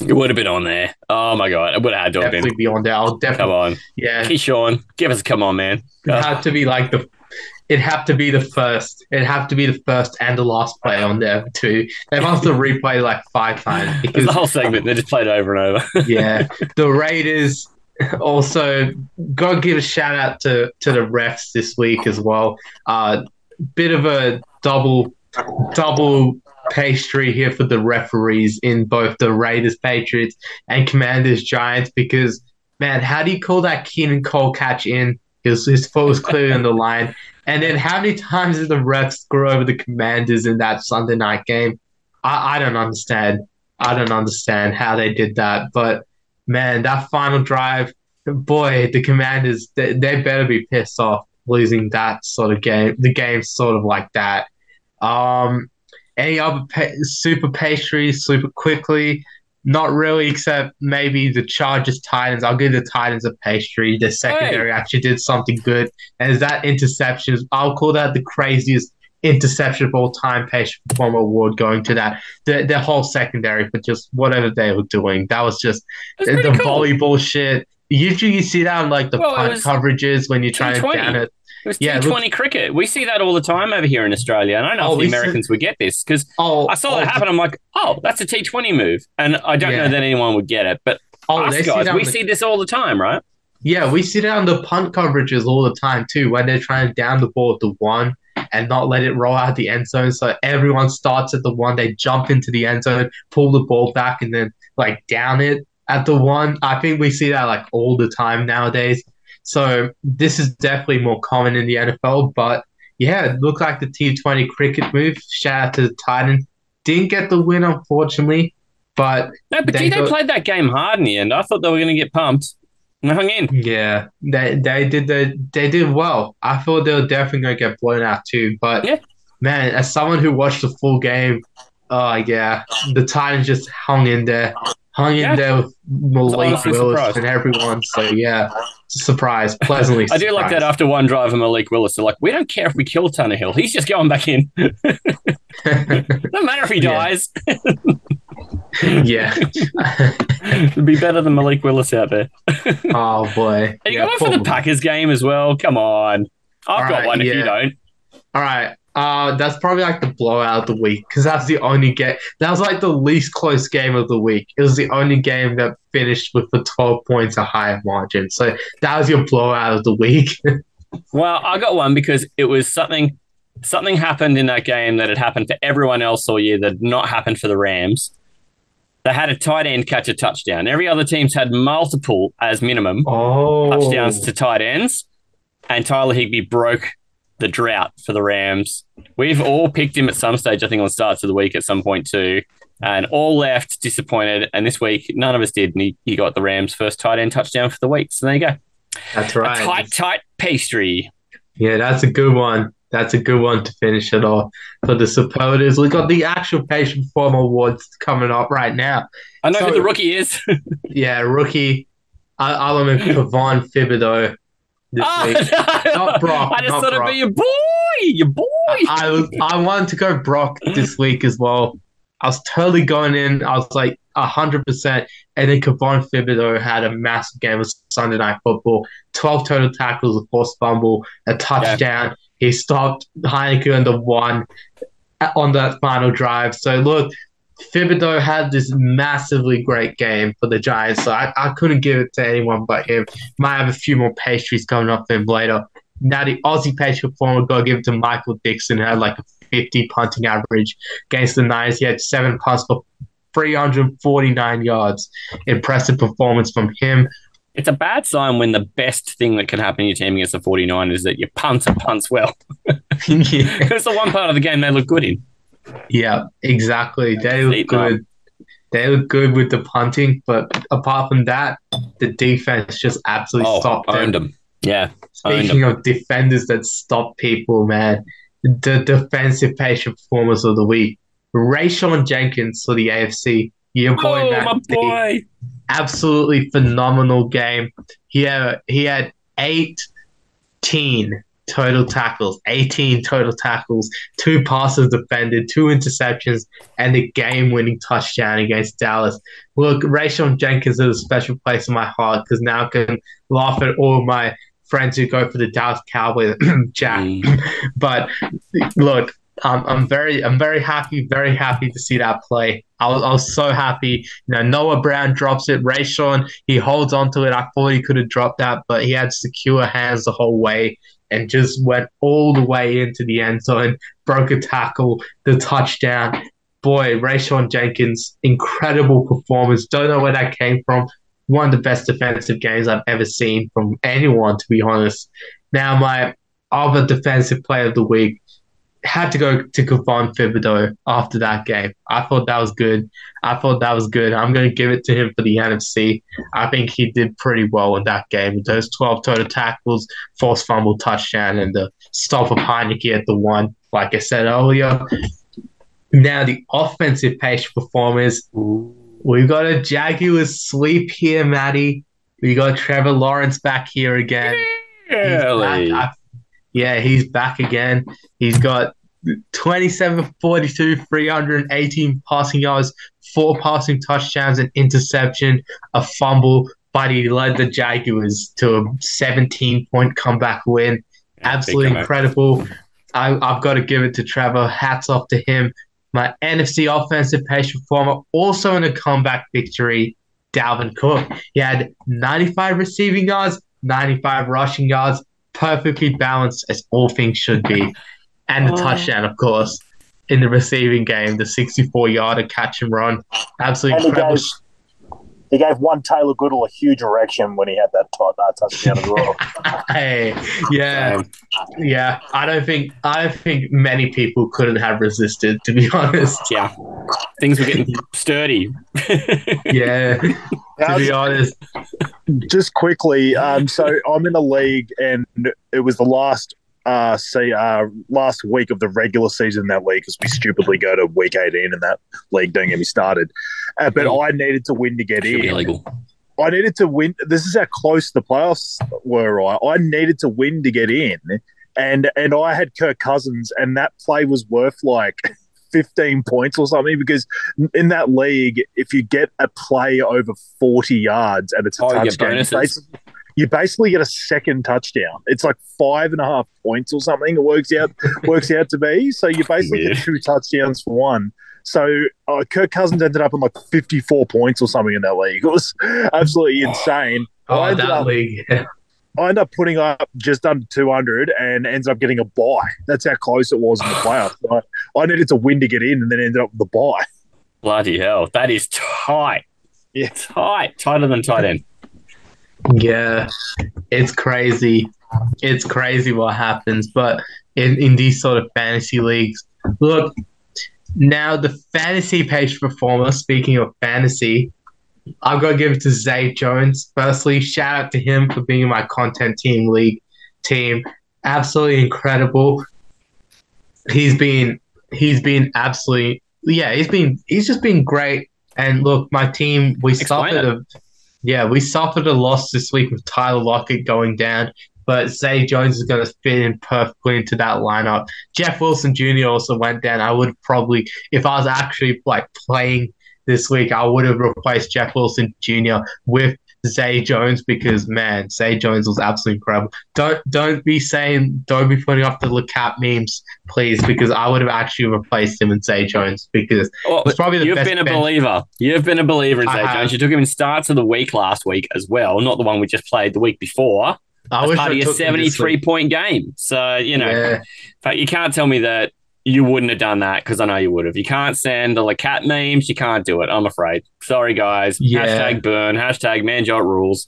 It would have been on there. Oh my god, it would have had to have Definitely been. be on there. I'll definitely Come on, yeah. Keyshawn, give us a come on, man. It had to be like the, it had to be the first. It had to be the first and the last play on there too. They must have replayed like five times because the whole segment. They just played over and over. yeah, the Raiders also got to give a shout out to to the refs this week as well. Uh, bit of a double double pastry here for the referees in both the Raiders Patriots and Commanders Giants because man, how do you call that Keelan Cole catch in? His his foot was clearly on the line. And then how many times did the refs screw over the Commanders in that Sunday night game? I, I don't understand. I don't understand how they did that. But man, that final drive, boy, the Commanders, they, they better be pissed off losing that sort of game. The game sort of like that. Um, any other pa- super pastries, super quickly? Not really, except maybe the Chargers Titans. I'll give the Titans a pastry. The secondary actually did something good. And is that interceptions? I'll call that the craziest interception of all time patient performer award going to that. The, the whole secondary for just whatever they were doing. That was just That's the, the cool. volleyball shit. Usually you see that on like the Well, punt coverages when you're trying to 220. down it. It was Yeah, T20 cricket. We see that all the time over here in Australia. And I don't know Oh, if the Americans would get this because Oh, I saw oh, that happen. I'm like, oh, that's a T20 move. And I don't Yeah. know that anyone would get it. But Oh, us guys, we the- see this all the time, right? Yeah, we see that on the punt coverages all the time too, when they're trying to down the ball at the one and not let it roll out the end zone. So everyone starts at the one, they jump into the end zone, pull the ball back, and then like down it at the one. I think we see that like all the time nowadays. So this is definitely more common in the NFL. But yeah, it looked like the T20 cricket move. Shout out to the Titans. Didn't get the win, unfortunately. But No, but They gee, they go- played that game hard in the end. I thought they were going to get pumped. And they hung in. Yeah, they they did the they did well. I thought they were definitely gonna get blown out too. But Yeah. man, as someone who watched the full game, oh yeah, the Titans just hung in there, hung Yeah. in there with Malik Willis surprised. and everyone. So yeah, surprise, pleasantly. I do like that after one drive of Malik Willis. They're like, we don't care if we kill Tannehill. He's just going back in. no matter if he dies. yeah. It'd be better than Malik Willis out there. oh boy. Are you Yeah, going for the Packers game as well? Come on. I've All got right, one if you don't. All right. Uh, that's probably like the blowout of the week because that's the only game. That was like the least close game of the week. It was the only game that finished with the 12 points a higher margin. So that was your blowout of the week. Well, I got one because it was something something happened in that game that had happened for everyone else all year that had not happened for the Rams. They had a tight end catch a touchdown. Every other team's had multiple as minimum oh. touchdowns to tight ends, and Tyler Higbee broke the drought for the Rams. We've all picked him at some stage, I think, on starts of the week at some point too, and all left disappointed. And this week, none of us did, and he, he got the Rams' first tight end touchdown for the week. So there you go. That's right. A tight, tight pastry. Yeah, that's a good one. That's a good one to finish it off for the supporters. We've got the actual patient performer awards coming up right now. I know So- who the rookie is. Yeah, rookie. Uh, I, admit Kayvon Thibodeaux this Oh, week. no. Not Brock, I just thought it'd be your boy, your boy. I was I wanted to go Brock this week as well. I was totally going in. I was like hundred percent, and then Kayvon Thibodeaux had a massive game of Sunday Night Football. Twelve total tackles, a forced fumble, a touchdown. He stopped Heinicke on the one uh, on that final drive. So look, Thibodeaux had this massively great game for the Giants. So I, I couldn't give it to anyone but him. Might have a few more pastries coming up for him later. Now the Aussie patient performer got it to Michael Dickson, who had like a 50 punting average against the Niners. He had seven punts for 349 yards. Impressive performance from him. It's a bad sign when the best thing that can happen in your team against the 49 is that your punts and punts well. yeah, it's the one part of the game they look good in. Yeah, exactly. They look good. They look good with the punting, but apart from that, the defense just absolutely Oh, stopped them. owned them. Yeah. Speaking of defenders that stop people, man, the defensive patient performers of the week. Rayshawn Jenkins for the AFC. Your boy, Oh, Matt my D. boy. absolutely phenomenal game. He had, he had 18 total tackles, 18 total tackles, two passes defended, two interceptions, and a game winning touchdown against Dallas. Look, Rayshawn Jenkins is a special place in my heart because now I can laugh at all my friends who go for the Dallas Cowboys, Jack. Mm. But look, um, I'm very, I'm very happy, very happy to see that play. I was, I was so happy. You know, Noah Brown drops it. Rayshawn, he holds onto it. I thought he could have dropped that, but he had secure hands the whole way and just went all the way into the end zone, broke a tackle, the touchdown. Boy, Rayshawn Jenkins, incredible performance. Don't know where that came from. One of the best defensive games I've ever seen from anyone, to be honest. Now, my other defensive player of the week had to go to Kayvon Thibodeaux after that game. I thought that was good. I thought that was good. I'm going to give it to him for the NFC. I think he did pretty well in that game. with Those 12 total tackles, forced fumble touchdown, and the stop of Heinicke at the one, like I said earlier. Now, the offensive pace performers. We've got a Jaguars sweep here, Matty. We got Trevor Lawrence back here again. Really? I- yeah, he's back again. He's got 27 42, 318 passing yards, four passing touchdowns, an interception, a fumble, but he led the Jaguars to a 17 point comeback win. Absolutely incredible. I, I've got to give it to Trevor. Hats off to him. My NFC offensive page performer, also in a comeback victory, Dalvin Cook. He had 95 receiving yards, 95 rushing yards, perfectly balanced as all things should be. And the Oh. touchdown, of course, in the receiving game, the 64 yarder catch and run. Absolutely And he incredible. gave, he gave one Taylor Goodall a huge erection when he had that t- uh, touchdown as well. Hey, yeah, yeah. I don't think I don't think many people couldn't have resisted, to be honest. yeah. Things were getting sturdy. Yeah, to be honest. just quickly, um, so I'm in a league, and it was the last uh, see, uh, last week of the regular season in that league because we stupidly go to week 18 in that league. Don't get me started. Uh, but I needed to win to get Should in. illegal. I needed to win. This is how close the playoffs were. Right, I needed to win to get in, and and I had Kirk Cousins, and that play was worth like. 15 points or something because in that league if you get a play over 40 yards and it's a Oh, touchdown you basically, you basically get a second touchdown it's like five and a half points or something it works out works out to be so you basically Weird. get two touchdowns for one so uh, Kirk Cousins ended up on like 54 points or something in that league. It was absolutely insane. I Oh, ended that up- league. I end up putting up just under 200 and ends up getting a buy. That's how close it was in the playoffs. I, I needed to win to get in and then ended up with the buy. Bloody hell. That is tight. Yeah. Tight. Tighter than tight end. Yeah, it's crazy. It's crazy what happens. But in, in these sort of fantasy leagues, look, now the fantasy page performer, speaking of fantasy, I've got to give it to Zay Jones. Firstly, shout out to him for being my content team league team. Absolutely incredible. He's been he's been absolutely yeah, he's been he's just been great. And look, my team we Explain suffered a yeah, we suffered a loss this week with Tyler Lockett going down, but Zay Jones is going to fit in perfectly into that lineup. Jeff Wilson Jr. also went down. I would probably, if I was actually like playing this week, I would have replaced Jeff Wilson Jr. with Zay Jones because man, Zay Jones was absolutely incredible. Don't don't be saying don't be putting up the LeCap memes, please, because I would have actually replaced him with Zay Jones because Well, It's probably the you've been a bench. believer. You've been a believer in I Zay have. Jones. You took him in starts of the week last week as well, not the one we just played the week before. I As wish part I of your took him this 73 point game. So, you know, Yeah. but you can't tell me that you wouldn't have done that because I know you would have. You can't send the cat memes. You can't do it. I'm afraid. Sorry, guys. Yeah. Hashtag burn. Hashtag manjot rules.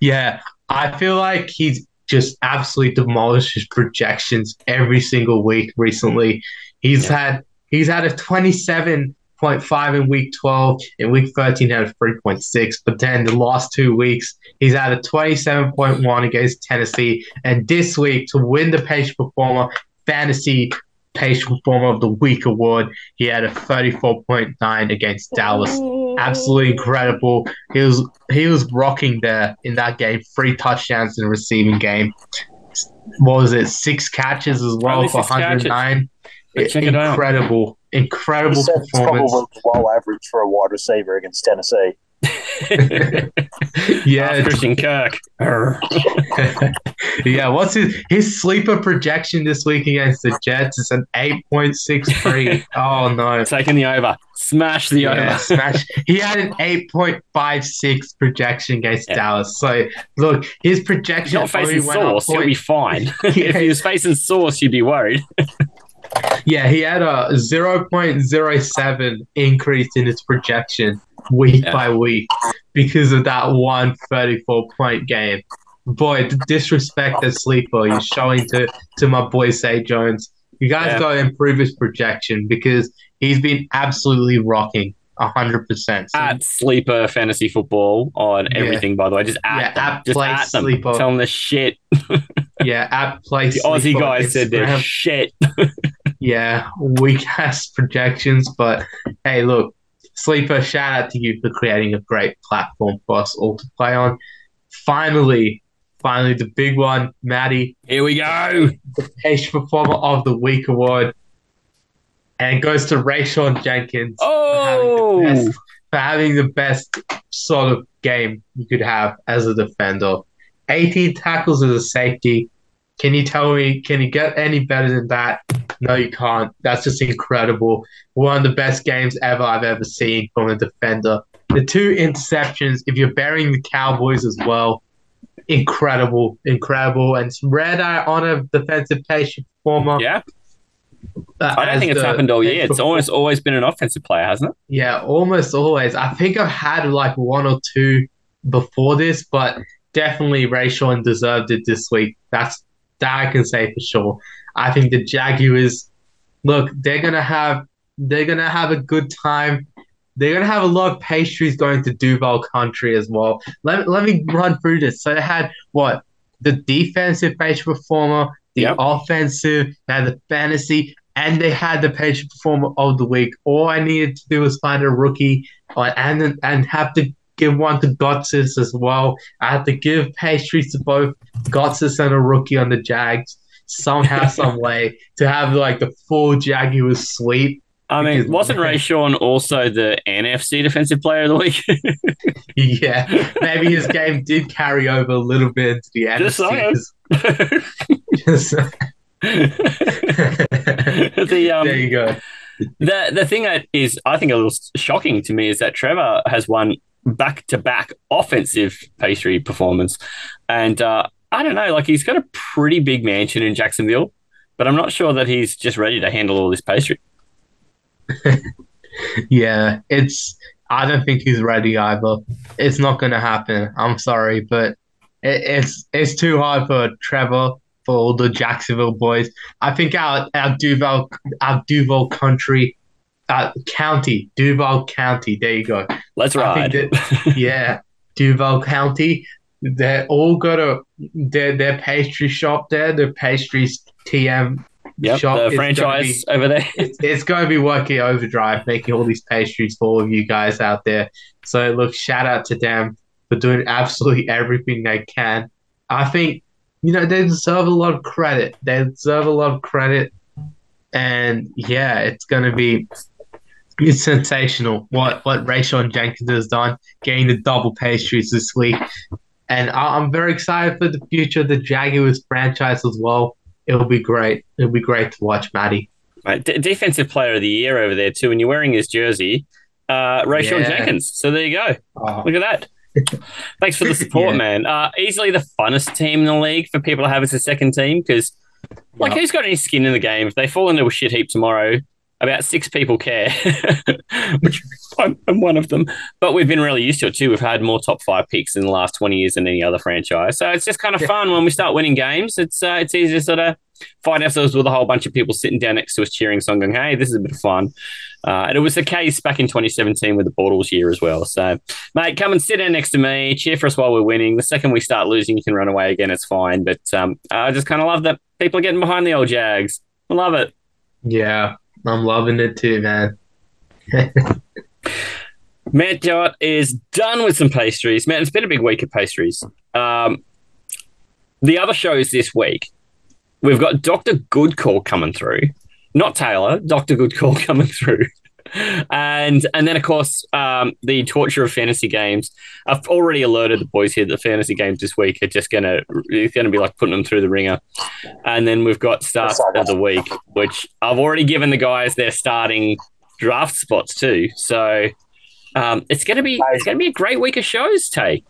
Yeah, I feel like he's just absolutely demolished his projections every single week recently. He's Yeah. had he's had a twenty seven point five in week twelve. In week thirteen, had a three point six. But then the last two weeks, he's had a twenty seven point one against Tennessee, and this week to win the Page Performer Fantasy Page Performer of the Week award, he had a thirty four point nine against Dallas absolutely incredible. He was he was rocking there in that game. Three touchdowns in the receiving game. What was it? Six catches as well for 109. It incredible, incredible It's performance. probably below average for a wide receiver against Tennessee. yeah, Christian Kirk. Yeah. What's his his sleeper projection this week against the Jets? It's an eight point six three. Oh no. Taking the over. Smash the Yeah, over. smash. He had an 8.56 projection against Yeah. Dallas. So, look, his He's projection not facing Sauce. He'll be fine. if he was facing Sauce, you'd be worried. Yeah, he had a 0.07 increase in his projection week Yeah. by week because of that one 34 point game. Boy, the disrespect as sleeper you're showing to, to my boy Zay Jones. You guys Yeah. got to improve his projection because he's been absolutely rocking 100%. So, At Sleeper Fantasy Football on Yeah. everything, by the way. Just at Yeah, them. at Just Play at them. Sleeper. Tell them the shit. yeah, at play The Aussie guys said their Instagram. shit. yeah, weak ass projections. But hey, look, Sleeper, shout out to you for creating a great platform for us all to play on. Finally, finally, the big one, Maddie, Here we go. the Page Performer of the Week award. And it goes to Rayshawn Jenkins Oh, for, having oh! best, for having the best sort of game you could have as a defender. 18 tackles as a safety. Can you tell me, can you get any better than that? No, you can't. That's just incredible. One of the best games ever I've ever seen from a defender. The two interceptions, if you're burying the Cowboys as well, incredible, incredible. And rare that I honor defensive page performer. yeah. uh, I don't think it's happened all year. It's almost always been an offensive player, hasn't it? Yeah, almost always. I think I've had like one or two before this, but definitely Rayshawn deserved it this week. That's that I can say for sure. I think the Jaguars, look, they're gonna have they're gonna have a good time. They're gonna have a lot of pastries going to Duval Country as well. Let, let me run through this. So they had what the defensive page performer, the Yep. offensive, they had the fantasy, and they had the page performer of the week. All I needed to do was find a rookie uh, and and have to give one to Gotsis as well. I had to give pastries to both Gotsis and a rookie on the Jags somehow, some way to have like the full Jaguars sweep. I mean, Because- wasn't Ray Rayshawn also the NFC Defensive Player of the Week? yeah, maybe his game did carry over a little bit into the Just saying. The um, there you go. The the thing that is, I think, a little shocking to me is that Trevor has won back to back offensive pastry performance, and uh, I don't know, like he's got a pretty big mansion in Jacksonville, but I'm not sure that he's just ready to handle all this pastry. Yeah, it's. I don't think he's ready either. It's not going to happen. I'm sorry, but it, it's it's too hard for Trevor for all the Jacksonville boys. I think our our Duval our Duval country uh, County, Duval County. There you go. Let's ride. that- yeah, Duval County. They're all got a their their pastry shop there. The pastries TM yep, shop the franchise over there. it's, it's going to be working overdrive, making all these pastries for all of you guys out there. So, look, shout out to them for doing absolutely everything they can. I think, you know, they deserve a lot of credit. They deserve a lot of credit. And yeah, it's going to be it's sensational what, what Rayshawn Jenkins has done, getting the double pastries this week. And I- I'm very excited for the future of the Jaguars franchise as well. It'll be great. It'll be great to watch, Maddie. Mate, D- defensive player of the year over there too, and you're wearing his jersey, uh, Rayshawn Yeah. Jenkins. So there you go. Oh, Look at that. Thanks for the support, Yeah. man. Uh, easily the funnest team in the league for people to have as a second team because, like, Yeah. who's got any skin in the game? If they fall into a shit heap tomorrow, about six people care, which I'm, I'm one of them. But we've been really used to it too. We've had more top five picks in the last 20 years than any other franchise. So it's just kind of Yeah. fun when we start winning games. It's uh, it's easy to sort of find ourselves with a whole bunch of people sitting down next to us cheering, song going, hey, this is a bit of fun. Uh, and it was the case back in 2017 with the Bortles year as well. So, mate, come and sit down next to me, cheer for us while we're winning. The second we start losing, you can run away again. It's fine. But um, I just kind of love that people are getting behind the old Jags. I love it. Yeah, I'm loving it too, man. Matt Jott is done with some pastries. Man, it's been a big week of pastries. Um, the other shows this week, we've got Dr. Goodcall coming through. Not Taylor, Dr. Goodcall coming through. And and then of course um, the torture of fantasy games. I've already alerted the boys here that fantasy games this week are just gonna it's gonna be like putting them through the ringer. And then we've got start of the week, which I've already given the guys their starting draft spots too. So um, it's gonna be it's gonna be a great week of shows, Tay.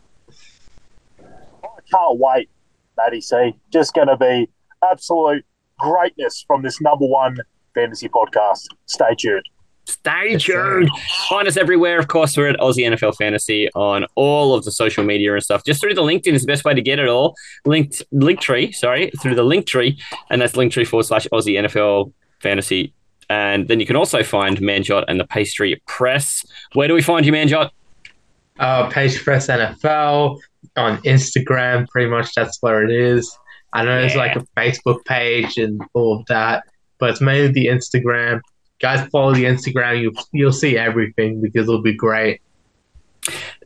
I can't wait, Matty C. Just to be absolute greatness from this number one fantasy podcast. Stay tuned. Stay Yes, sir. tuned. Find us everywhere. Of course, we're at Aussie NFL Fantasy on all of the social media and stuff. Just through the LinkedIn is the best way to get it all. Linked Linktree, sorry, through the Linktree, and that's Linktree forward slash Aussie NFL Fantasy. And then you can also find Manjot and the Pastry Press. Where do we find you, Manjot? Uh, Page Press NFL on Instagram, pretty much that's where it is. I know there's like a Facebook page and all of that, but it's mainly the Instagram. Guys, follow the Instagram. You you'll see everything because it'll be great.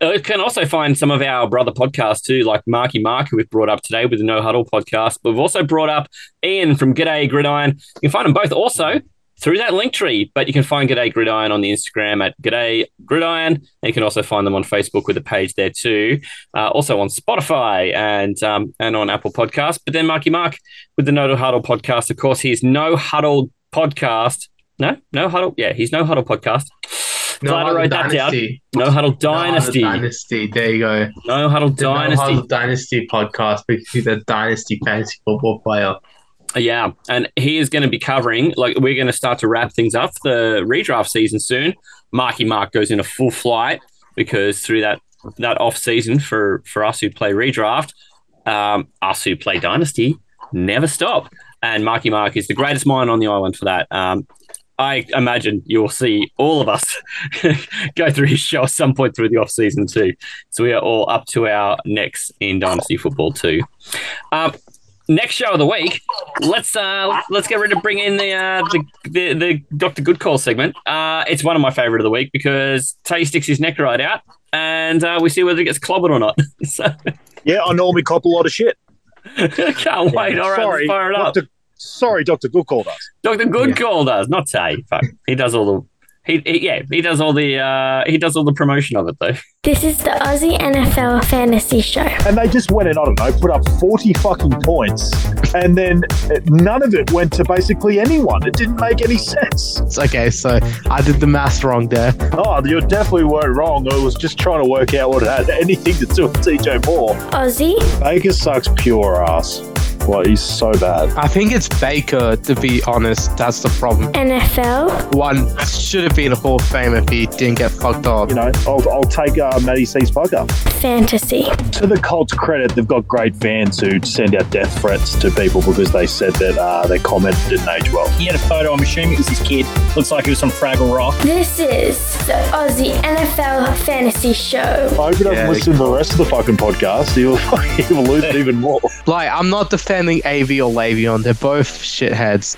Uh, You can also find some of our brother podcasts too, like Marky Mark, who we've brought up today with the No Huddle podcast. But we've also brought up Ian from G'day Gridiron. You can find them both also through that link tree. But you can find G'day Gridiron on the Instagram at G'day Gridiron. And you can also find them on Facebook with a page there too. Uh, also on Spotify and um, and on Apple Podcasts. But then Marky Mark with the No Huddle podcast. Of course, he's No Huddle podcast. No, No Huddle. Yeah, he's No Huddle podcast. No Glad I Huddle wrote that down. No Huddle No Huddle Dynasty. Dynasty. There you go. No Huddle The No Dynasty. Huddle Dynasty podcast because he's a dynasty fantasy football player. Yeah, and he is going to be covering. Like we're going to start to wrap things up the redraft season soon. Marky Mark goes into full flight because through that that off season for for us who play redraft, um, us who play dynasty never stop. And Marky Mark is the greatest mind on the island for that. Um, I imagine you'll see all of us go through his show at some point through the off season too. So we are all up to our necks in dynasty football too. Um, next show of the week, let's uh, let's get ready to bring in the uh, the, the the Doctor Good Call segment. Uh, it's one of my favorite of the week because Tay sticks his neck right out, and uh, we see whether it gets clobbered or not. so Yeah, I normally cop a lot of shit. can't wait. All right, sorry, let's fire it up. Dr. Sorry, Doctor Good called us. Doctor Good Call does not Tay. Fuck, he does all the. He, he yeah he does all the uh, he does all the promotion of it though. This is the Aussie NFL Fantasy Show. And they just went in, I don't know, put up 40 fucking points. And then none of it went to basically anyone. It didn't make any sense. It's okay, so I did the math wrong there. Oh, you definitely weren't wrong. I was just trying to work out what it had anything to do with TJ Moore. Aussie, Baker sucks pure ass. Like he's so bad. I think it's Baker, to be honest. That's the problem. NFL, One should have been a Hall of Fame if he didn't get fucked up. You know, I'll, I'll take uh, Matty C's fucker. fantasy, To the Colts' credit, they've got great fans who send out death threats to people because they said that uh, their comment didn't age well. He had a photo. I'm assuming it was his kid. Looks like he was from Fraggle Rock. this is the Aussie NFL Fantasy Show. I hope he doesn't Yeah, listen to the rest of the fucking podcast. He'll, he'll lose it even more. Like, I'm not defending AV or Lavion. They're both shitheads.